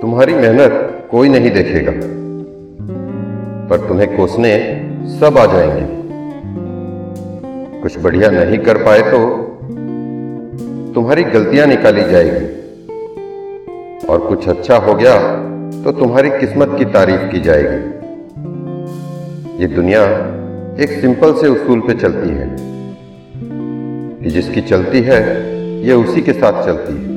तुम्हारी मेहनत कोई नहीं देखेगा, पर तुम्हें कोसने सब आ जाएँगे। कुछ बढ़िया नहीं कर पाए तो तुम्हारी गलतियाँ निकाली जाएगी, और कुछ अच्छा हो गया तो तुम्हारी किस्मत की तारीफ़ की जाएगी। ये दुनिया एक सिंपल से उसूल पे चलती है, कि जिसकी चलती है, ये उसी के साथ चलती है।